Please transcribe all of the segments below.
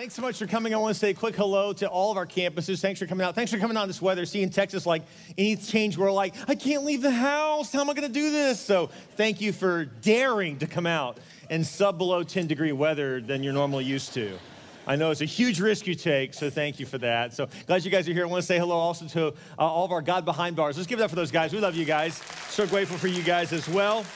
Thanks so much for coming. I want to say a quick hello to all of our campuses. Thanks for coming out. Thanks for coming on this weather. Seeing Texas, like any change, we're like, I can't leave the house. How am I going to do this? So thank you for daring to come out in sub below 10 degree weather than you're normally used to. I know it's a huge risk you take, so thank you for that. So glad you guys are here. I want to say hello also to uh, all of our God behind bars. Let's give it up for those guys. We love you guys. So grateful for you guys as well.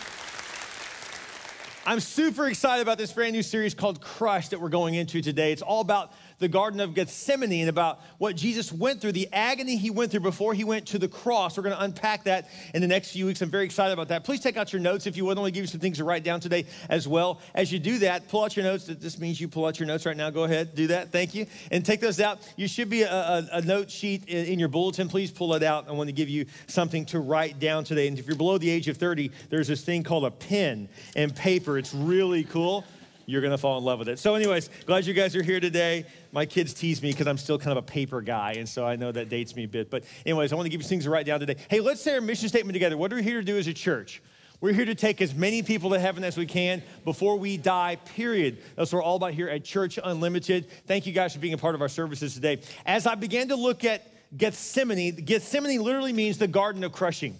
I'm super excited about this brand new series called Crush that we're going into today. It's all about the Garden of Gethsemane and about what Jesus went through, the agony he went through before he went to the cross. We're going to unpack that in the next few weeks. I'm very excited about that. Please take out your notes if you would. To give you some things to write down today as well. As you do that, pull out your notes. That this means you pull out your notes right now. Go ahead, do that. Thank you. And take those out. You should be a, a, a note sheet in, in your bulletin. Please pull it out. I want to give you something to write down today. And if you're below the age of 30, there's this thing called a pen and paper. It's really cool you're going to fall in love with it. So, anyways, glad you guys are here today. My kids tease me because I'm still kind of a paper guy, and so I know that dates me a bit. But, anyways, I want to give you things to write down today. Hey, let's say our mission statement together. What are we here to do as a church? We're here to take as many people to heaven as we can before we die, period. That's what we're all about here at Church Unlimited. Thank you guys for being a part of our services today. As I began to look at Gethsemane, Gethsemane literally means the garden of crushing.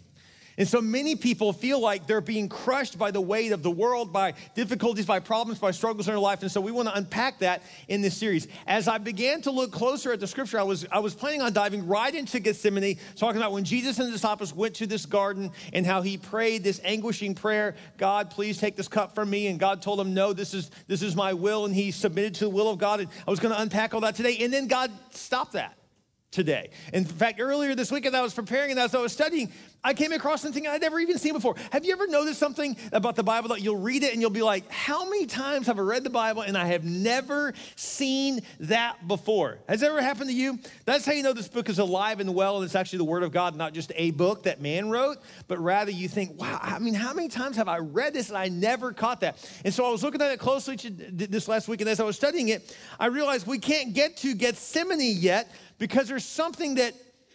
And so many people feel like they're being crushed by the weight of the world, by difficulties, by problems, by struggles in their life. And so we want to unpack that in this series. As I began to look closer at the scripture, I was, I was planning on diving right into Gethsemane, talking about when Jesus and the disciples went to this garden and how he prayed this anguishing prayer God, please take this cup from me. And God told him, No, this is, this is my will. And he submitted to the will of God. And I was going to unpack all that today. And then God stopped that today. In fact, earlier this week as I was preparing and as I was studying, I came across something I'd never even seen before. Have you ever noticed something about the Bible that you'll read it and you'll be like, how many times have I read the Bible and I have never seen that before? Has that ever happened to you? That's how you know this book is alive and well and it's actually the Word of God, not just a book that man wrote, but rather you think, wow, I mean, how many times have I read this and I never caught that? And so I was looking at it closely this last week and as I was studying it, I realized we can't get to Gethsemane yet because there's something that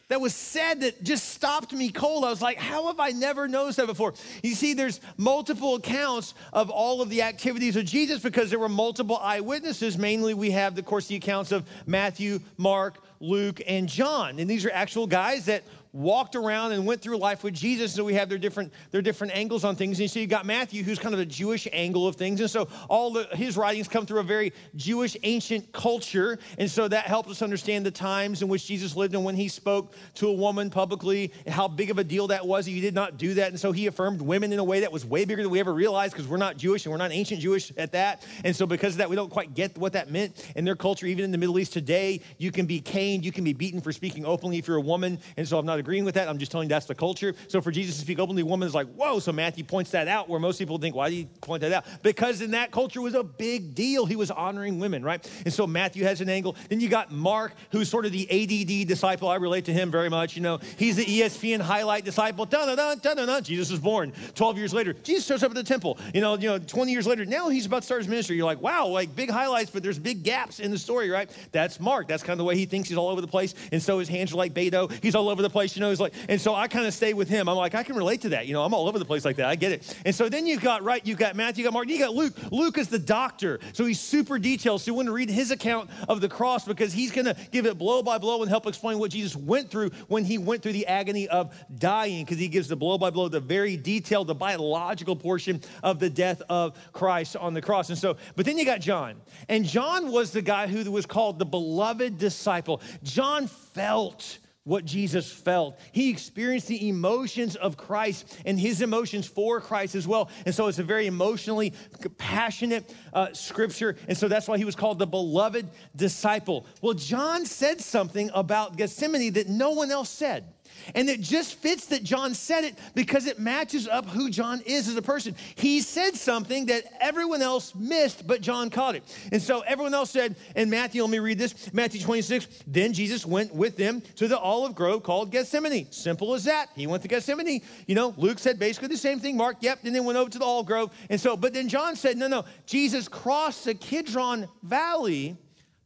that was said that just stopped me cold. I was like, how have I never noticed that before? You see, there's multiple accounts of all of the activities of Jesus because there were multiple eyewitnesses. Mainly, we have, of course, the accounts of Matthew, Mark, Luke, and John. And these are actual guys that walked around and went through life with Jesus. So we have their different, their different angles on things. And you see, you got Matthew, who's kind of a Jewish angle of things. And so all the, his writings come through a very Jewish ancient culture. And so that helps us understand the times in which Jesus lived and when he spoke to a woman publicly and how big of a deal that was. He did not do that. And so he affirmed women in a way that was way bigger than we ever realized because we're not Jewish and we're not ancient Jewish at that. And so because of that, we don't quite get what that meant in their culture. Even in the Middle East today, you can be caned, you can be beaten for speaking openly if you're a woman. And so I'm not agreeing with that. I'm just telling you that's the culture. So for Jesus to speak openly, woman is like, whoa. So Matthew points that out where most people think, why do you point that out? Because in that culture was a big deal. He was honoring women, right? And so Matthew has an angle. Then you got Mark, who's sort of the ADD disciple. I relate to him very much. You know, he's the ESPN highlight disciple. Dun, dun, dun, dun, Jesus is born. 12 years later, Jesus shows up at the temple. You know, you know, 20 years later, now he's about to start his ministry. You're like, wow, like big highlights, but there's big gaps in the story, right? That's Mark. That's kind of the way he thinks he's all over the place. And so his hands are like Beto. He's all over the place, you know. He's like, and so I kind of stay with him. I'm like, I can relate to that. You know, I'm all over the place like that. I get it. And so then you've got, right, you've got Matthew, you got Mark, you got Luke. Luke is the doctor. So he's super detailed. So you want to read his account of the cross because he's going to give it blow by blow and help explain what Jesus went through when he went through the agony of dying because he gives the blow by blow, the very detailed, the biological portion of the death of Christ on the cross. And so, but then you got John. And John was the guy who was called the beloved disciple. John felt what Jesus felt. He experienced the emotions of Christ and his emotions for Christ as well. And so it's a very emotionally passionate uh, scripture. And so that's why he was called the beloved disciple. Well, John said something about Gethsemane that no one else said. And it just fits that John said it because it matches up who John is as a person. He said something that everyone else missed, but John caught it. And so everyone else said, in Matthew, let me read this Matthew 26, then Jesus went with them to the olive grove called Gethsemane. Simple as that. He went to Gethsemane. You know, Luke said basically the same thing. Mark, yep, And then they went over to the olive grove. And so, but then John said, no, no, Jesus crossed the Kidron Valley,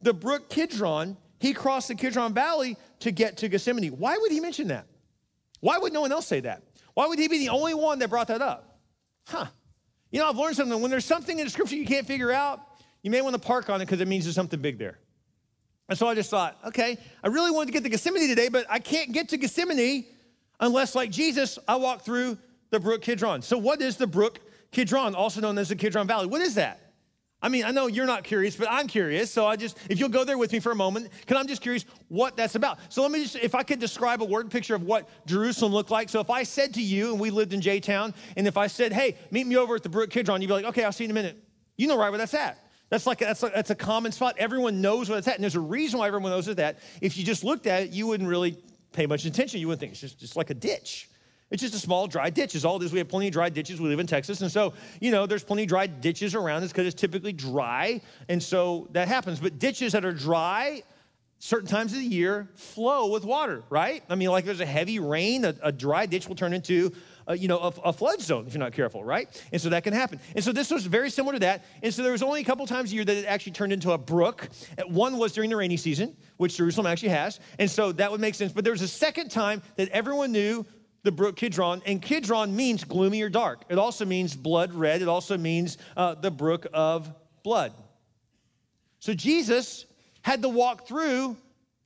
the brook Kidron. He crossed the Kidron Valley to get to Gethsemane. Why would he mention that? Why would no one else say that? Why would he be the only one that brought that up? Huh. You know, I've learned something. When there's something in the scripture you can't figure out, you may want to park on it because it means there's something big there. And so I just thought, okay, I really wanted to get to Gethsemane today, but I can't get to Gethsemane unless, like Jesus, I walk through the brook Kidron. So, what is the brook Kidron, also known as the Kidron Valley? What is that? I mean, I know you're not curious, but I'm curious. So I just, if you'll go there with me for a moment, because I'm just curious what that's about. So let me just, if I could describe a word picture of what Jerusalem looked like. So if I said to you, and we lived in J Town, and if I said, hey, meet me over at the Brook Kidron, you'd be like, okay, I'll see you in a minute. You know right where that's at. That's like that's, that's a common spot. Everyone knows where it's at. And there's a reason why everyone knows that. If you just looked at it, you wouldn't really pay much attention. You wouldn't think it's just, just like a ditch. It's just a small dry ditch is all it is. We have plenty of dry ditches. We live in Texas. And so, you know, there's plenty of dry ditches around. It's because it's typically dry. And so that happens. But ditches that are dry, certain times of the year, flow with water, right? I mean, like there's a heavy rain, a, a dry ditch will turn into uh, you know, a, a, flood zone if you're not careful, right? And so that can happen. And so this was very similar to that. And so there was only a couple times a year that it actually turned into a brook. One was during the rainy season, which Jerusalem actually has. And so that would make sense. But there was a second time that everyone knew the brook Kidron, and Kidron means gloomy or dark. It also means blood red. It also means uh, the brook of blood. So Jesus had to walk through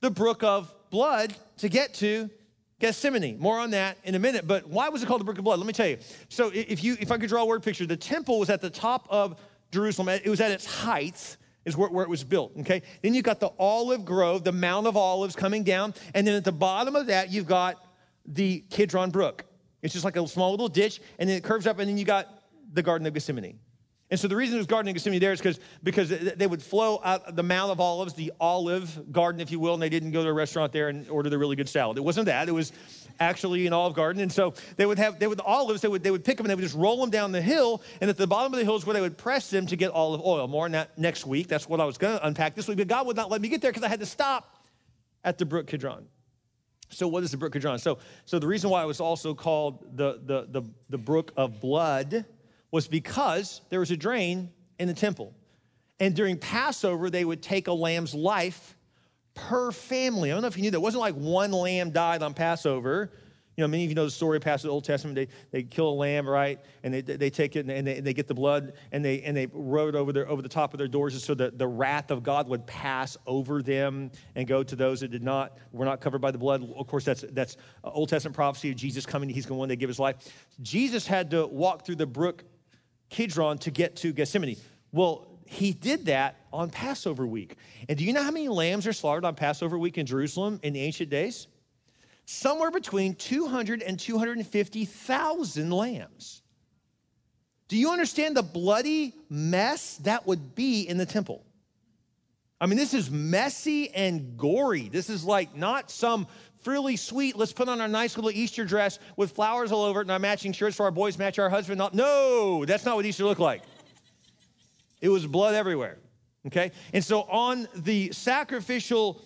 the brook of blood to get to Gethsemane. More on that in a minute. But why was it called the brook of blood? Let me tell you. So if you if I could draw a word picture, the temple was at the top of Jerusalem. It was at its height is where, where, it was built, okay? Then you've got the olive grove, the Mount of Olives coming down. And then at the bottom of that, you've got the Kidron Brook. It's just like a small little ditch, and then it curves up, and then you got the Garden of Gethsemane. And so the reason there's Garden of Gethsemane there is because because they would flow out the Mount of Olives, the olive garden, if you will, and they didn't go to a restaurant there and order the really good salad. It wasn't that. It was actually an olive garden. And so they would have they would the olives, they would they would pick them and they would just roll them down the hill. And at the bottom of the hill is where they would press them to get olive oil. More on that next week. That's what I was gonna unpack this week. But God would not let me get there because I had to stop at the Brook Kidron. So what is the brook Kidron? So, so the reason why it was also called the, the, the, the brook of blood was because there was a drain in the temple. And during Passover, they would take a lamb's life per family. I don't know if you knew that. It wasn't like one lamb died on Passover. You know, many of you know the story past the Old Testament. They, they kill a lamb, right? And they, they take it and they, they get the blood and they, and they rode over, their, over the top of their doors so that the wrath of God would pass over them and go to those that did not, were not covered by the blood. Of course, that's, that's Old Testament prophecy of Jesus coming. He's going to one day give his life. Jesus had to walk through the brook Kidron to get to Gethsemane. Well, he did that on Passover week. And do you know how many lambs are slaughtered on Passover week in Jerusalem in the ancient days? Somewhere between 200 and 250,000 lambs. Do you understand the bloody mess that would be in the temple? I mean, this is messy and gory. This is like not some frilly sweet, let's put on our nice little Easter dress with flowers all over it and our matching shirts for our boys match our husband. No, that's not what Easter looked like. It was blood everywhere. Okay? And so on the sacrificial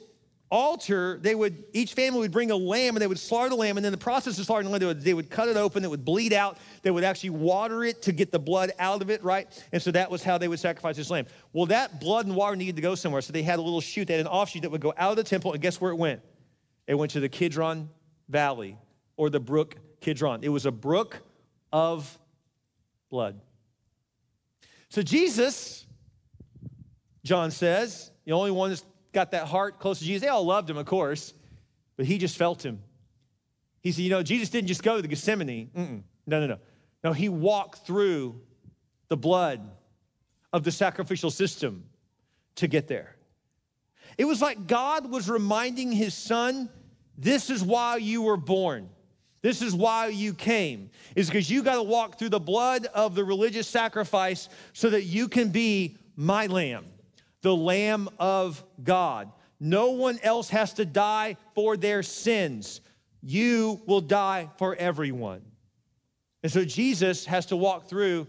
altar, they would, each family would bring a lamb and they would slaughter the lamb. And then the process of slaughtering the lamb, they would, they would cut it open, it would bleed out. They would actually water it to get the blood out of it, right? And so that was how they would sacrifice this lamb. Well, that blood and water needed to go somewhere. So they had a little shoot, they had an offshoot that would go out of the temple. And guess where it went? It went to the Kidron Valley or the brook Kidron. It was a brook of blood. So Jesus, John says, the only one that's got that heart close to Jesus. They all loved him, of course, but he just felt him. He said, You know, Jesus didn't just go to the Gethsemane. Mm-mm. No, no, no. No, he walked through the blood of the sacrificial system to get there. It was like God was reminding his son, This is why you were born. This is why you came, is because you got to walk through the blood of the religious sacrifice so that you can be my lamb the Lamb of God. No one else has to die for their sins. You will die for everyone. And so Jesus has to walk through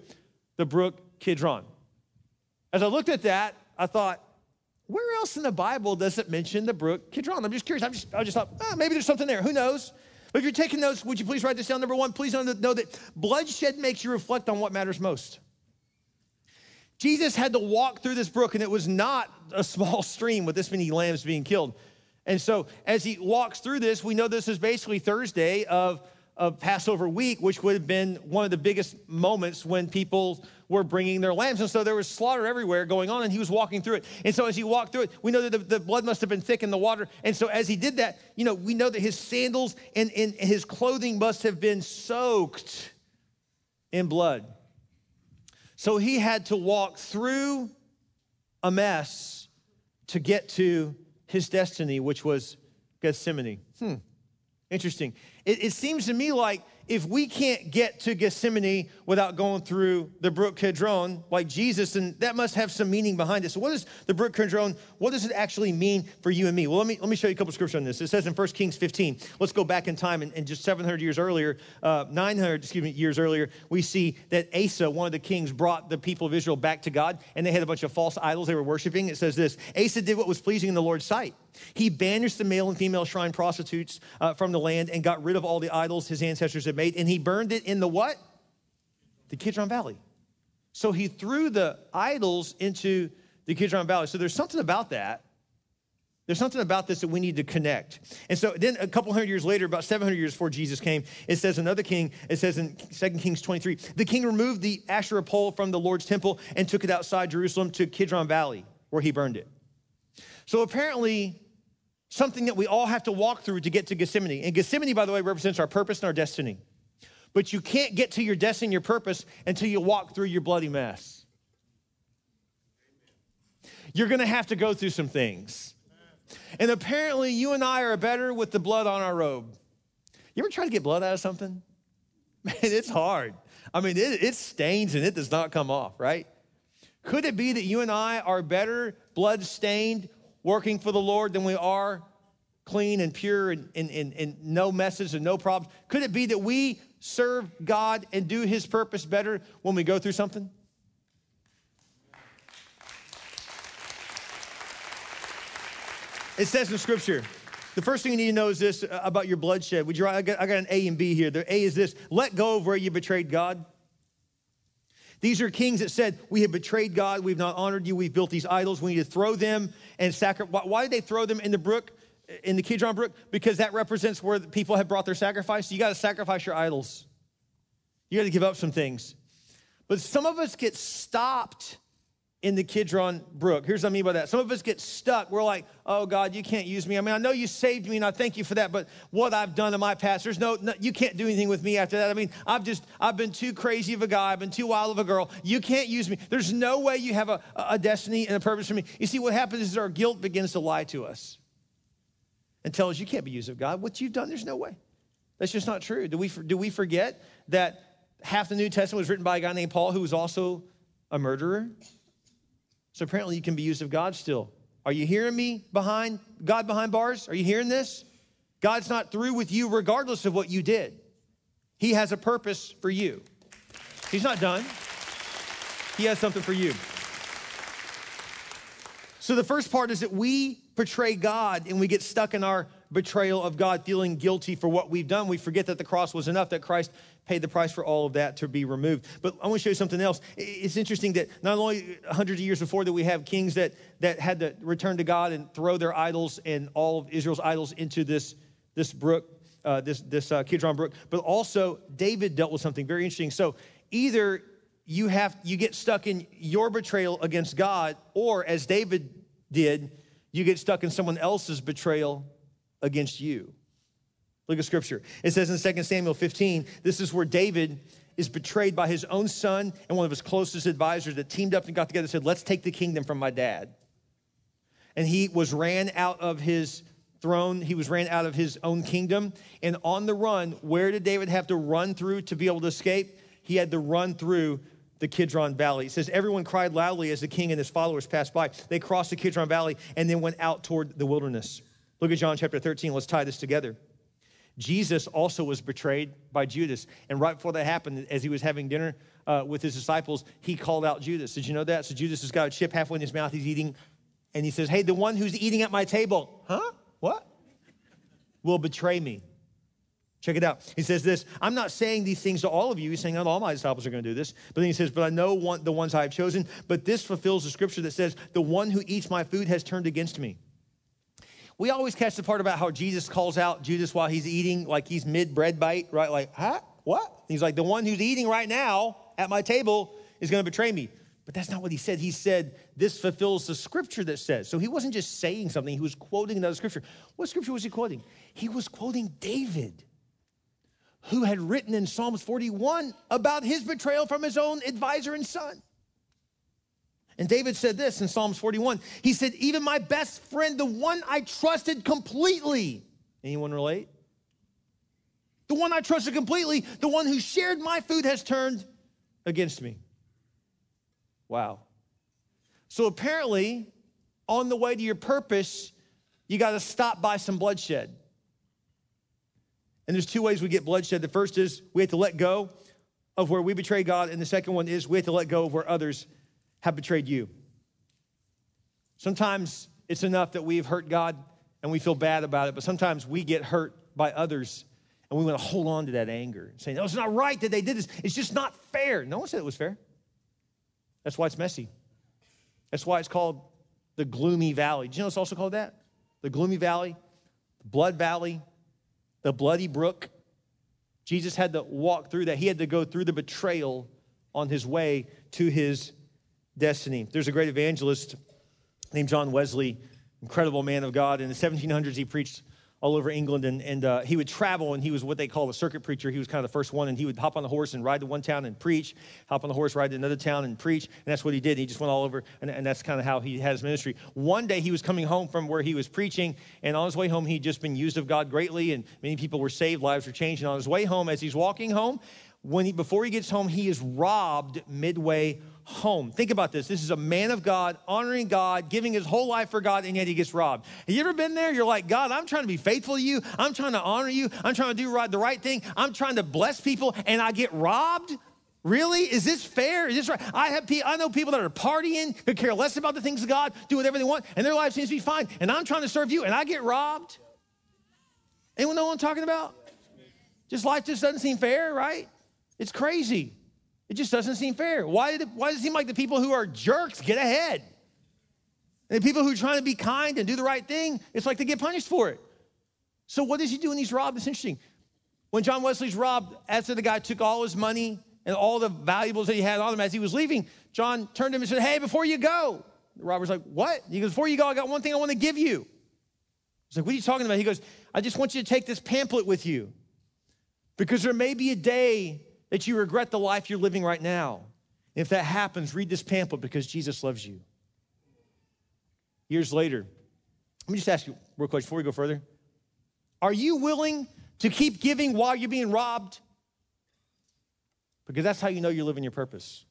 the brook Kidron. As I looked at that, I thought, where else in the Bible does it mention the brook Kidron? I'm just curious. I'm just, I just thought, oh, maybe there's something there. Who knows? But if you're taking notes, would you please write this down? Number one, please know that bloodshed makes you reflect on what matters most. Jesus had to walk through this brook, and it was not a small stream with this many lambs being killed. And so, as he walks through this, we know this is basically Thursday of of Passover week, which would have been one of the biggest moments when people were bringing their lambs. And so there was slaughter everywhere going on, and he was walking through it. And so as he walked through it, we know that the, the blood must have been thick in the water. And so as he did that, you know, we know that his sandals and, and his clothing must have been soaked in blood. So he had to walk through a mess to get to his destiny, which was Gethsemane. Hmm, interesting. It, it seems to me like if we can't get to Gethsemane without going through the Brook Kidron, like Jesus, then that must have some meaning behind it. So, what is the Brook Kidron? What does it actually mean for you and me? Well, let me, let me show you a couple of scriptures on this. It says in 1 Kings 15, let's go back in time, and, and just 700 years earlier, uh, 900, excuse me, years earlier, we see that Asa, one of the kings, brought the people of Israel back to God, and they had a bunch of false idols they were worshiping. It says this Asa did what was pleasing in the Lord's sight. He banished the male and female shrine prostitutes uh, from the land and got rid of all the idols his ancestors had made, and he burned it in the what? The Kidron Valley. So he threw the idols into the Kidron Valley. So there's something about that. There's something about this that we need to connect. And so then a couple hundred years later, about 700 years before Jesus came, it says another king, it says in 2 Kings 23, the king removed the Asherah pole from the Lord's temple and took it outside Jerusalem to Kidron Valley, where he burned it. So apparently, something that we all have to walk through to get to Gethsemane. And Gethsemane, by the way, represents our purpose and our destiny. But you can't get to your destiny your purpose until you walk through your bloody mess. You're gonna have to go through some things. And apparently, you and I are better with the blood on our robe. You ever try to get blood out of something? Man, it's hard. I mean, it, it stains and it does not come off, right? Could it be that you and I are better blood stained working for the Lord than we are clean and pure and, and, and, and no messes and no problems? Could it be that we serve God and do his purpose better when we go through something? It says in scripture, the first thing you need to know is this about your bloodshed. Would you, I got, I got an A and B here. The A is this let go of where you betrayed God. These are kings that said, We have betrayed God, we've not honored you, we've built these idols, we need to throw them and sacrifice. Why did they throw them in the brook, in the Kidron brook? Because that represents where the people have brought their sacrifice. You got to sacrifice your idols, you got to give up some things. But some of us get stopped in the Kidron Brook. Here's what I mean by that. Some of us get stuck. We're like, oh God, you can't use me. I mean, I know you saved me and I thank you for that, but what I've done in my past, there's no, no, you can't do anything with me after that. I mean, I've just, I've been too crazy of a guy. I've been too wild of a girl. You can't use me. There's no way you have a, a destiny and a purpose for me. You see, what happens is our guilt begins to lie to us and tell us you can't be used of God. What you've done, there's no way. That's just not true. Do we, do we forget that half the New Testament was written by a guy named Paul who was also a murderer? So apparently you can be used of God still. Are you hearing me behind God behind bars? Are you hearing this? God's not through with you regardless of what you did. He has a purpose for you. He's not done. He has something for you. So the first part is that we portray God and we get stuck in our betrayal of God, feeling guilty for what we've done. We forget that the cross was enough, that Christ paid the price for all of that to be removed. But I want to show you something else. It's interesting that not only hundreds of years before that we have kings that, that had to return to God and throw their idols and all of Israel's idols into this, this brook, uh, this, this uh, Kidron brook, but also David dealt with something very interesting. So either you have you get stuck in your betrayal against God, or as David did, you get stuck in someone else's betrayal against you. Look at scripture. It says in 2 Samuel 15, this is where David is betrayed by his own son and one of his closest advisors that teamed up and got together and said, Let's take the kingdom from my dad. And he was ran out of his throne, he was ran out of his own kingdom. And on the run, where did David have to run through to be able to escape? He had to run through the Kidron Valley. It says, Everyone cried loudly as the king and his followers passed by. They crossed the Kidron Valley and then went out toward the wilderness. Look at John chapter 13. Let's tie this together. Jesus also was betrayed by Judas. And right before that happened, as he was having dinner uh, with his disciples, he called out Judas. Did you know that? So Judas has got a chip halfway in his mouth. He's eating, and he says, Hey, the one who's eating at my table, huh? What? Will betray me. Check it out. He says this I'm not saying these things to all of you. He's saying not all my disciples are going to do this. But then he says, But I know one, the ones I have chosen. But this fulfills the scripture that says, The one who eats my food has turned against me we always catch the part about how Jesus calls out Judas while he's eating, like he's mid bread bite, right? Like, huh? What? He's like, the one who's eating right now at my table is going to betray me. But that's not what he said. He said, This fulfills the scripture that says. So he wasn't just saying something, he was quoting another scripture. What scripture was he quoting? He was quoting David, who had written in Psalms 41 about his betrayal from his own advisor and son. And David said this in Psalms 41. He said, Even my best friend, the one I trusted completely. Anyone relate? The one I trusted completely, the one who shared my food has turned against me. Wow. So apparently, on the way to your purpose, you got to stop by some bloodshed. And there's two ways we get bloodshed. The first is we have to let go of where we betray God, and the second one is we have to let go of where others have betrayed you. Sometimes it's enough that we've hurt God and we feel bad about it, but sometimes we get hurt by others and we want to hold on to that anger, saying, No, it's not right that they did this. It's just not fair. No one said it was fair. That's why it's messy. That's why it's called the gloomy valley. Do you know it's also called that? The gloomy valley, the blood valley, the bloody brook. Jesus had to walk through that. He had to go through the betrayal on his way to his destiny. There's a great evangelist named John Wesley, incredible man of God. In the 1700s, he preached all over England, and, and uh, he would travel, and he was what they call a circuit preacher. He was kind of the first one, and he would hop on the horse and ride to one town and preach, hop on the horse, ride to another town and preach, and that's what he did. He just went all over, and, and that's kind of how he had his ministry. One day, he was coming home from where he was preaching, and on his way home, he'd just been used of God greatly, and many people were saved, lives were changed. And on his way home, as he's walking home, when he, before he gets home, he is robbed midway home. Think about this. This is a man of God, honoring God, giving his whole life for God, and yet he gets robbed. Have you ever been there? You're like, God, I'm trying to be faithful to you. I'm trying to honor you. I'm trying to do right, the right thing. I'm trying to bless people, and I get robbed? Really? Is this fair? Is this right? I have I know people that are partying, who care less about the things of God, do whatever they want, and their life seems to be fine. And I'm trying to serve you, and I get robbed. Anyone know what I'm talking about? Just life just doesn't seem fair, right? It's crazy. It just doesn't seem fair. Why, it, why does it seem like the people who are jerks get ahead? And the people who are trying to be kind and do the right thing, it's like they get punished for it. So what does he do when he's robbed? It's interesting. When John Wesley's robbed, after the guy took all his money and all the valuables that he had on him as he was leaving, John turned to him and said, Hey, before you go, the robber's like, What? He goes, Before you go, I got one thing I want to give you. He's like, What are you talking about? He goes, I just want you to take this pamphlet with you because there may be a day that you regret the life you're living right now. If that happens, read this pamphlet because Jesus loves you. Years later, let me just ask you real quick before we go further. Are you willing to keep giving while you're being robbed? Because that's how you know you're living your purpose.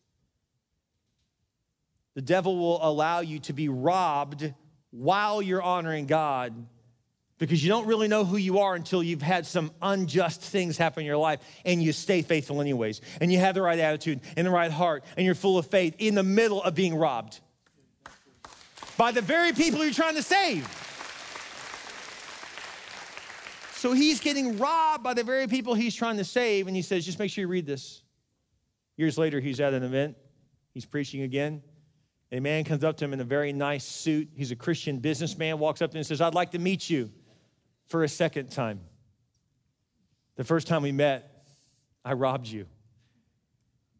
The devil will allow you to be robbed while you're honoring God because you don't really know who you are until you've had some unjust things happen in your life and you stay faithful anyways and you have the right attitude and the right heart and you're full of faith in the middle of being robbed by the very people you're trying to save. So he's getting robbed by the very people he's trying to save and he says, just make sure you read this. Years later, he's at an event, he's preaching again. A man comes up to him in a very nice suit. He's a Christian businessman, walks up to him and says, I'd like to meet you for a second time. The first time we met, I robbed you.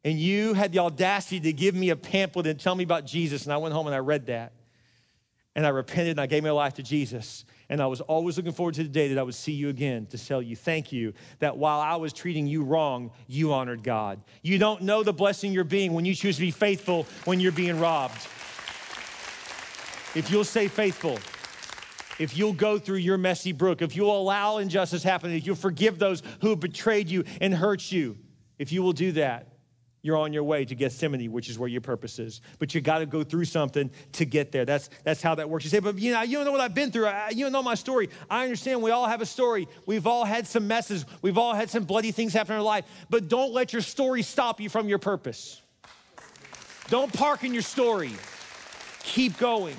And you had the audacity to give me a pamphlet and tell me about Jesus. And I went home and I read that. And I repented and I gave my life to Jesus. And I was always looking forward to the day that I would see you again to tell you thank you that while I was treating you wrong, you honored God. You don't know the blessing you're being when you choose to be faithful when you're being robbed. If you'll stay faithful, if you'll go through your messy brook, if you'll allow injustice happen, if you'll forgive those who have betrayed you and hurt you, if you will do that, you're on your way to Gethsemane, which is where your purpose is. But you got to go through something to get there. That's, that's how that works. You say, but you know, you don't know what I've been through. I, you don't know my story. I understand we all have a story. We've all had some messes. We've all had some bloody things happen in our life. But don't let your story stop you from your purpose. Don't park in your story. Keep going.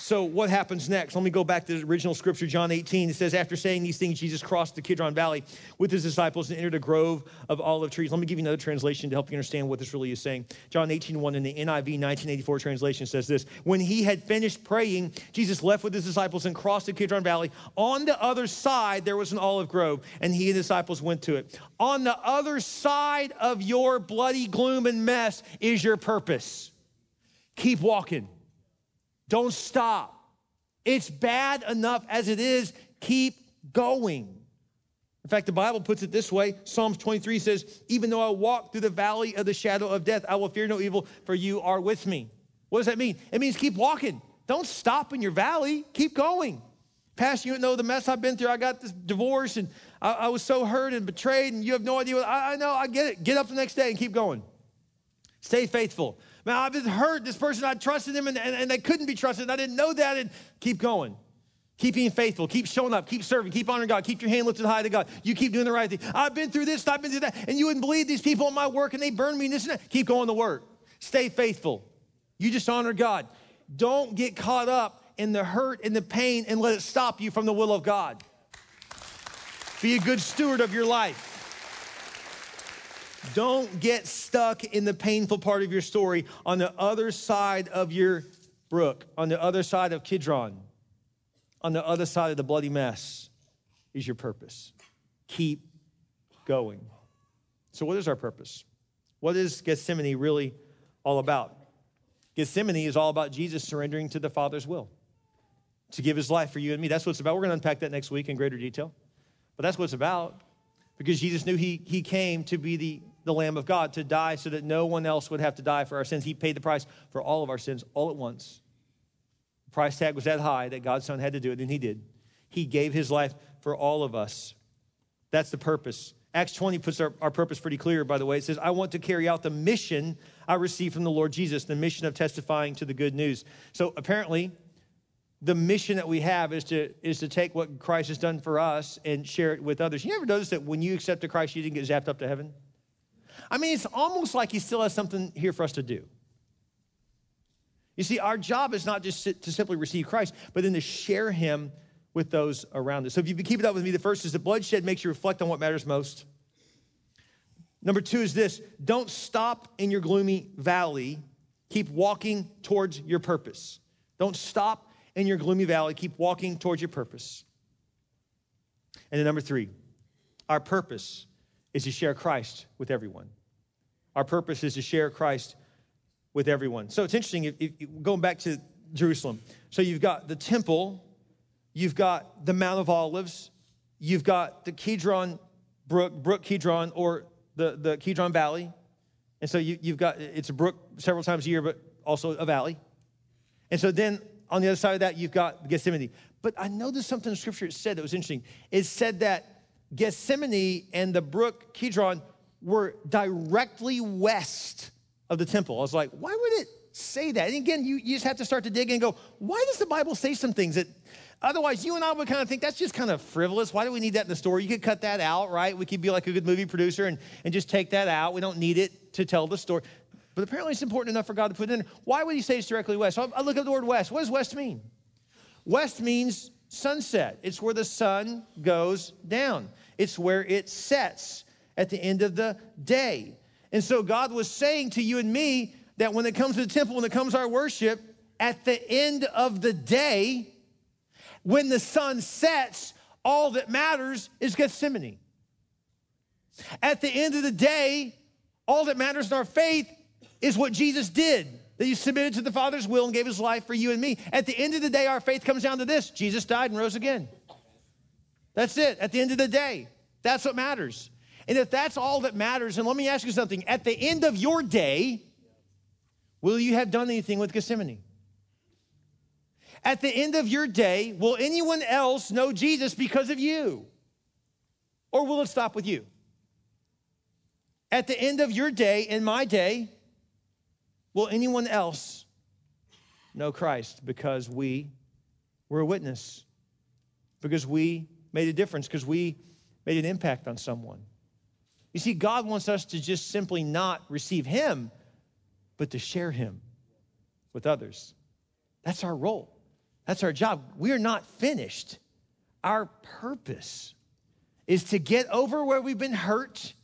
So, what happens next? Let me go back to the original scripture, John 18. It says, After saying these things, Jesus crossed the Kidron Valley with his disciples and entered a grove of olive trees. Let me give you another translation to help you understand what this really is saying. John 18, 1 in the NIV 1984 translation says this When he had finished praying, Jesus left with his disciples and crossed the Kidron Valley. On the other side, there was an olive grove, and he and his disciples went to it. On the other side of your bloody gloom and mess is your purpose. Keep walking. Don't stop. It's bad enough as it is. Keep going. In fact, the Bible puts it this way Psalms 23 says, Even though I walk through the valley of the shadow of death, I will fear no evil, for you are with me. What does that mean? It means keep walking. Don't stop in your valley, keep going. Pastor, you don't know the mess I've been through. I got this divorce and I, I was so hurt and betrayed, and you have no idea what I, I know. I get it. Get up the next day and keep going. Stay faithful. Man, I've been hurt. This person, I trusted them and, and, and they couldn't be trusted. I didn't know that. And keep going. Keep being faithful. Keep showing up. Keep serving. Keep honoring God. Keep your hand lifted high to God. You keep doing the right thing. I've been through this. I've been through that. And you wouldn't believe these people in my work and they burned me and this and that. Keep going to work. Stay faithful. You just honor God. Don't get caught up in the hurt and the pain and let it stop you from the will of God. Be a good steward of your life. Don't get stuck in the painful part of your story on the other side of your brook, on the other side of Kidron, on the other side of the bloody mess is your purpose. Keep going. So, what is our purpose? What is Gethsemane really all about? Gethsemane is all about Jesus surrendering to the Father's will to give his life for you and me. That's what it's about. We're going to unpack that next week in greater detail. But that's what it's about because Jesus knew he, he came to be the the Lamb of God to die so that no one else would have to die for our sins. He paid the price for all of our sins all at once. The price tag was that high that God's Son had to do it, and He did. He gave His life for all of us. That's the purpose. Acts 20 puts our, our purpose pretty clear, by the way. It says, I want to carry out the mission I received from the Lord Jesus, the mission of testifying to the good news. So apparently, the mission that we have is to, is to take what Christ has done for us and share it with others. You ever notice that when you accepted Christ, you didn't get zapped up to heaven? I mean, it's almost like he still has something here for us to do. You see, our job is not just to simply receive Christ, but then to share him with those around us. So if you keep it up with me, the first is the bloodshed makes you reflect on what matters most. Number two is this don't stop in your gloomy valley, keep walking towards your purpose. Don't stop in your gloomy valley, keep walking towards your purpose. And then number three, our purpose is to share Christ with everyone. Our purpose is to share Christ with everyone. So it's interesting, if, if, going back to Jerusalem. So you've got the temple, you've got the Mount of Olives, you've got the Kidron Brook, Brook Kidron, or the, the Kidron Valley. And so you, you've got, it's a brook several times a year, but also a valley. And so then on the other side of that, you've got Gethsemane. But I noticed something in scripture it said that was interesting. It said that Gethsemane and the brook Kidron were directly west of the temple. I was like, why would it say that? And again, you, you just have to start to dig and go, why does the Bible say some things that otherwise you and I would kind of think that's just kind of frivolous? Why do we need that in the story? You could cut that out, right? We could be like a good movie producer and, and just take that out. We don't need it to tell the story. But apparently it's important enough for God to put it in. Why would he say it's directly west? So I look at the word west. What does west mean? West means sunset. It's where the sun goes down. It's where it sets at the end of the day. And so God was saying to you and me that when it comes to the temple, when it comes to our worship, at the end of the day, when the sun sets, all that matters is Gethsemane. At the end of the day, all that matters in our faith is what Jesus did, that he submitted to the Father's will and gave his life for you and me. At the end of the day, our faith comes down to this Jesus died and rose again. That's it. At the end of the day, that's what matters. And if that's all that matters, and let me ask you something at the end of your day, will you have done anything with Gethsemane? At the end of your day, will anyone else know Jesus because of you? Or will it stop with you? At the end of your day, in my day, will anyone else know Christ because we were a witness? Because we made a difference because we made an impact on someone. You see, God wants us to just simply not receive Him, but to share Him with others. That's our role. That's our job. We are not finished. Our purpose is to get over where we've been hurt,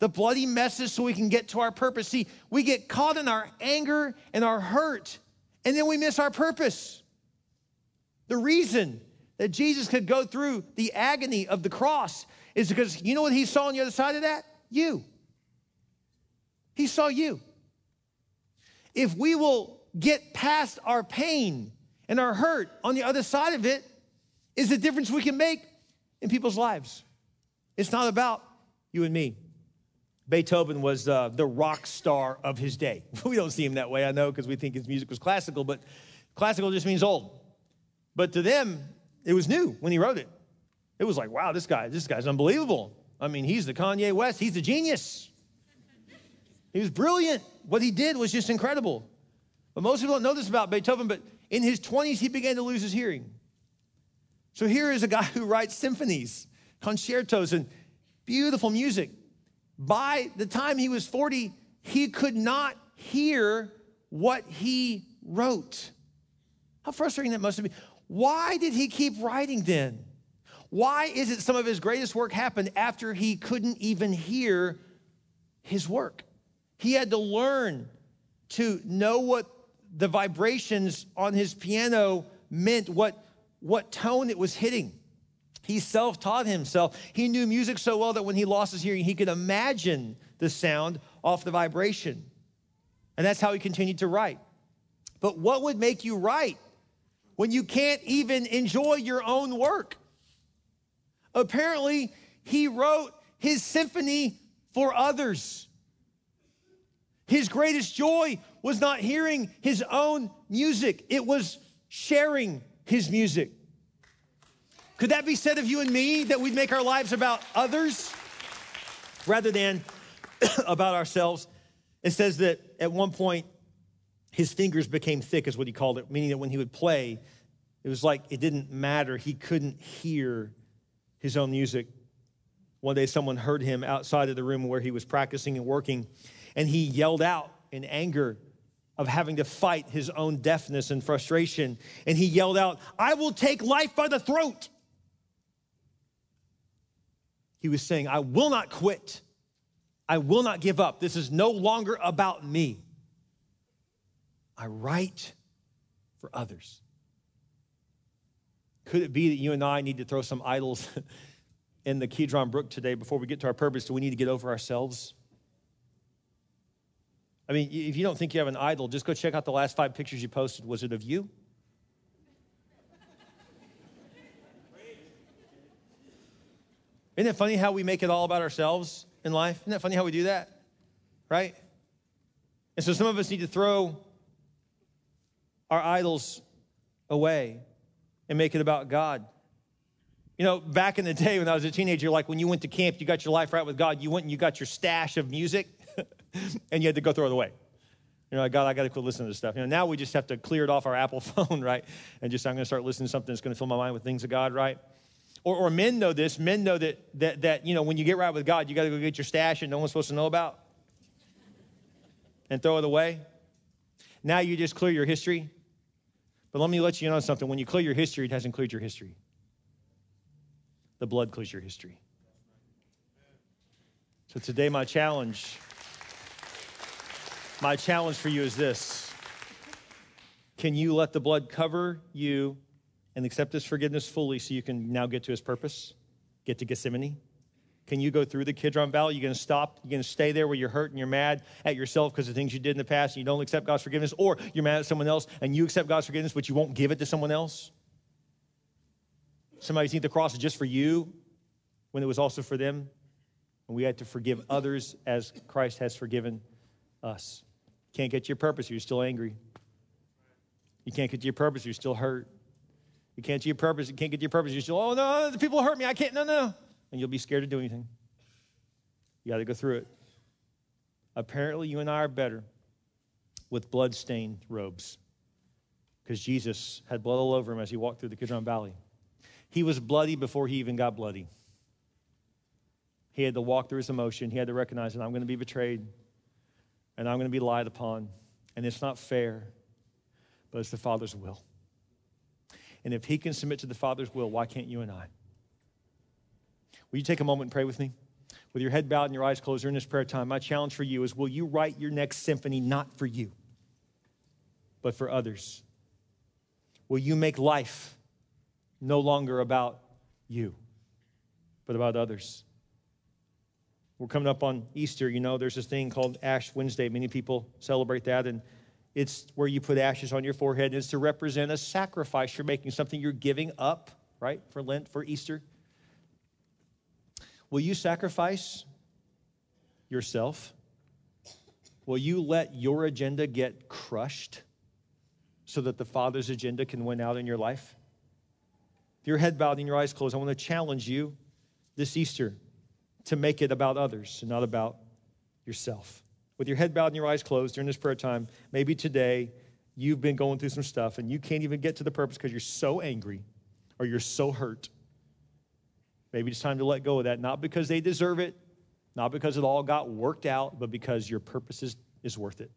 the bloody messes, so we can get to our purpose. See, we get caught in our anger and our hurt, and then we miss our purpose. The reason that Jesus could go through the agony of the cross is because you know what he saw on the other side of that? You. He saw you. If we will get past our pain and our hurt on the other side of it, is the difference we can make in people's lives. It's not about you and me. Beethoven was uh, the rock star of his day. We don't see him that way, I know, because we think his music was classical, but classical just means old. But to them, it was new when he wrote it. It was like, wow, this guy, this guy's unbelievable. I mean, he's the Kanye West, he's the genius. He was brilliant. What he did was just incredible. But most people don't know this about Beethoven, but in his 20s, he began to lose his hearing. So here is a guy who writes symphonies, concertos, and beautiful music. By the time he was 40, he could not hear what he wrote. How frustrating that must have been. Why did he keep writing then? Why is it some of his greatest work happened after he couldn't even hear his work? He had to learn to know what the vibrations on his piano meant, what, what tone it was hitting. He self taught himself. He knew music so well that when he lost his hearing, he could imagine the sound off the vibration. And that's how he continued to write. But what would make you write when you can't even enjoy your own work? Apparently, he wrote his symphony for others. His greatest joy was not hearing his own music, it was sharing his music. Could that be said of you and me that we'd make our lives about others rather than about ourselves? It says that at one point, his fingers became thick, is what he called it, meaning that when he would play, it was like it didn't matter. He couldn't hear his own music. One day, someone heard him outside of the room where he was practicing and working and he yelled out in anger of having to fight his own deafness and frustration. And he yelled out, I will take life by the throat. He was saying, I will not quit. I will not give up. This is no longer about me. I write for others. Could it be that you and I need to throw some idols in the Kidron Brook today before we get to our purpose? Do we need to get over ourselves? I mean, if you don't think you have an idol, just go check out the last five pictures you posted. Was it of you? Isn't it funny how we make it all about ourselves in life? Isn't that funny how we do that? Right? And so some of us need to throw our idols away and make it about God. You know, back in the day when I was a teenager, like when you went to camp, you got your life right with God, you went and you got your stash of music. and you had to go throw it away. You know, God, I got to quit listening to this stuff. You know, now we just have to clear it off our Apple phone, right? And just, I'm going to start listening to something that's going to fill my mind with things of God, right? Or, or men know this. Men know that, that, that, you know, when you get right with God, you got to go get your stash and no one's supposed to know about and throw it away. Now you just clear your history. But let me let you know something. When you clear your history, it hasn't cleared your history. The blood clears your history. So today, my challenge my challenge for you is this Can you let the blood cover you and accept his forgiveness fully so you can now get to his purpose? Get to Gethsemane? Can you go through the Kidron Valley? You're going to stop? You're going to stay there where you're hurt and you're mad at yourself because of things you did in the past and you don't accept God's forgiveness? Or you're mad at someone else and you accept God's forgiveness but you won't give it to someone else? Somebody think the cross is just for you when it was also for them? And we had to forgive others as Christ has forgiven us. Can't get to your purpose, you're still angry. You can't get to your purpose, you're still hurt. You can't get your purpose, you can't get to your purpose, you're still, oh no, the people hurt me, I can't, no, no. And you'll be scared to do anything. You got to go through it. Apparently, you and I are better with blood-stained robes because Jesus had blood all over him as he walked through the Kidron Valley. He was bloody before he even got bloody. He had to walk through his emotion. He had to recognize that I'm going to be betrayed and I'm going to be lied upon. And it's not fair, but it's the Father's will. And if he can submit to the Father's will, why can't you and I? Will you take a moment and pray with me? With your head bowed and your eyes closed during this prayer time, my challenge for you is will you write your next symphony not for you, but for others? Will you make life no longer about you, but about others? We're coming up on Easter. You know, there's this thing called Ash Wednesday. Many people celebrate that, and it's where you put ashes on your forehead. It's to represent a sacrifice you're making, something you're giving up, right, for Lent, for Easter. Will you sacrifice yourself? Will you let your agenda get crushed so that the Father's agenda can win out in your life? If your head bowed and your eyes closed, I want to challenge you this Easter to make it about others and not about yourself. With your head bowed and your eyes closed during this prayer time, maybe today you've been going through some stuff and you can't even get to the purpose because you're so angry or you're so hurt Maybe it's time to let go of that, not because they deserve it, not because it all got worked out, but because your purpose is, is worth it.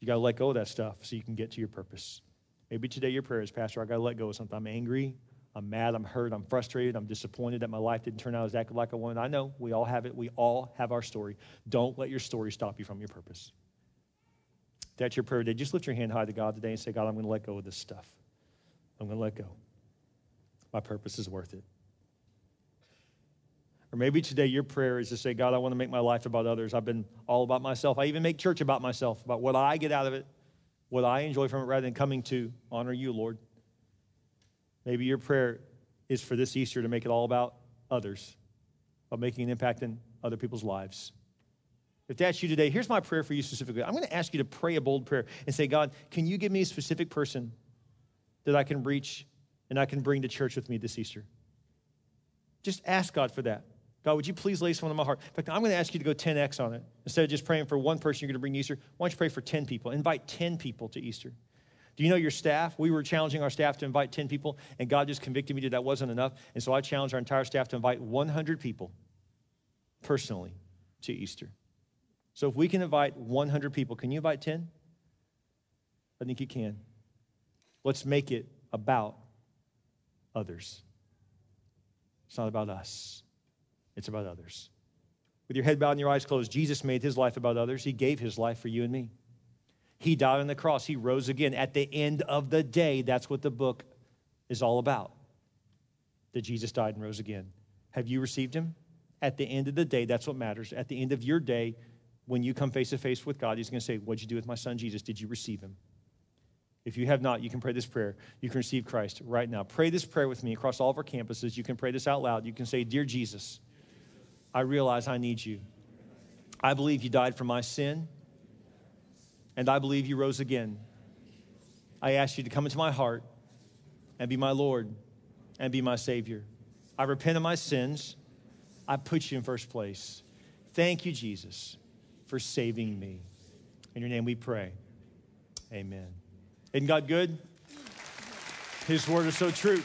You got to let go of that stuff so you can get to your purpose. Maybe today your prayer is, Pastor, I got to let go of something. I'm angry, I'm mad, I'm hurt, I'm frustrated, I'm disappointed that my life didn't turn out exactly like I wanted. I know we all have it. We all have our story. Don't let your story stop you from your purpose. If that's your prayer today. Just lift your hand high to God today and say, God, I'm going to let go of this stuff. I'm going to let go. My purpose is worth it. Or maybe today your prayer is to say, God, I want to make my life about others. I've been all about myself. I even make church about myself, about what I get out of it, what I enjoy from it, rather than coming to honor you, Lord. Maybe your prayer is for this Easter to make it all about others, about making an impact in other people's lives. If that's you today, here's my prayer for you specifically. I'm going to ask you to pray a bold prayer and say, God, can you give me a specific person that I can reach and I can bring to church with me this Easter? Just ask God for that. God, would you please lay someone on my heart? In fact, I'm going to ask you to go 10x on it. Instead of just praying for one person you're going to bring Easter, why don't you pray for 10 people? Invite 10 people to Easter. Do you know your staff? We were challenging our staff to invite 10 people, and God just convicted me that that wasn't enough. And so I challenged our entire staff to invite 100 people personally to Easter. So if we can invite 100 people, can you invite 10? I think you can. Let's make it about others. It's not about us it's about others. With your head bowed and your eyes closed, Jesus made his life about others. He gave his life for you and me. He died on the cross. He rose again. At the end of the day, that's what the book is all about. That Jesus died and rose again. Have you received him? At the end of the day, that's what matters. At the end of your day, when you come face to face with God, he's going to say, What'd you do with my son Jesus? Did you receive him? If you have not, you can pray this prayer. You can receive Christ right now. Pray this prayer with me across all of our campuses. You can pray this out loud. You can say, Dear Jesus, I realize I need you. I believe you died for my sin, and I believe you rose again. I ask you to come into my heart and be my Lord and be my Savior. I repent of my sins. I put you in first place. Thank you, Jesus, for saving me. In your name we pray. Amen. Isn't God good? His word is so true.